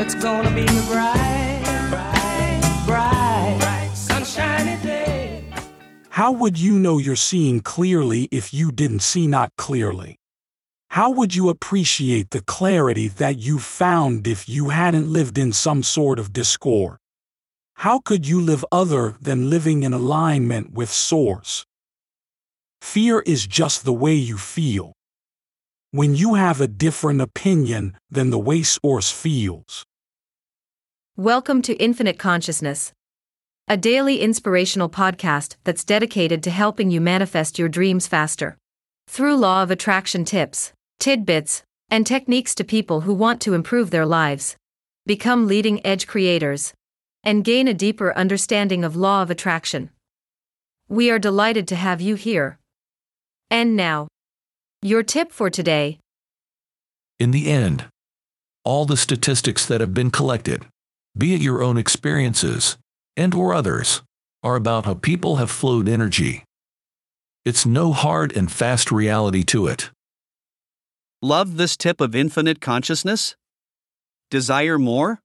It's gonna be a bright, bright, bright, sunshiny day. How would you know you're seeing clearly if you didn't see not clearly? How would you appreciate the clarity that you found if you hadn't lived in some sort of discord? How could you live other than living in alignment with Source? Fear is just the way you feel. When you have a different opinion than the way Source feels, Welcome to Infinite Consciousness, a daily inspirational podcast that's dedicated to helping you manifest your dreams faster. Through law of attraction tips, tidbits, and techniques to people who want to improve their lives, become leading edge creators, and gain a deeper understanding of law of attraction. We are delighted to have you here. And now, your tip for today. In the end, all the statistics that have been collected, be it your own experiences and or others, are about how people have flowed energy. It's no hard and fast reality to it. Love this tip of infinite consciousness? Desire more?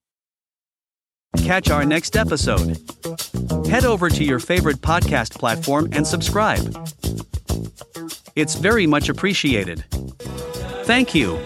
Catch our next episode. Head over to your favorite podcast platform and subscribe. It's very much appreciated. Thank you.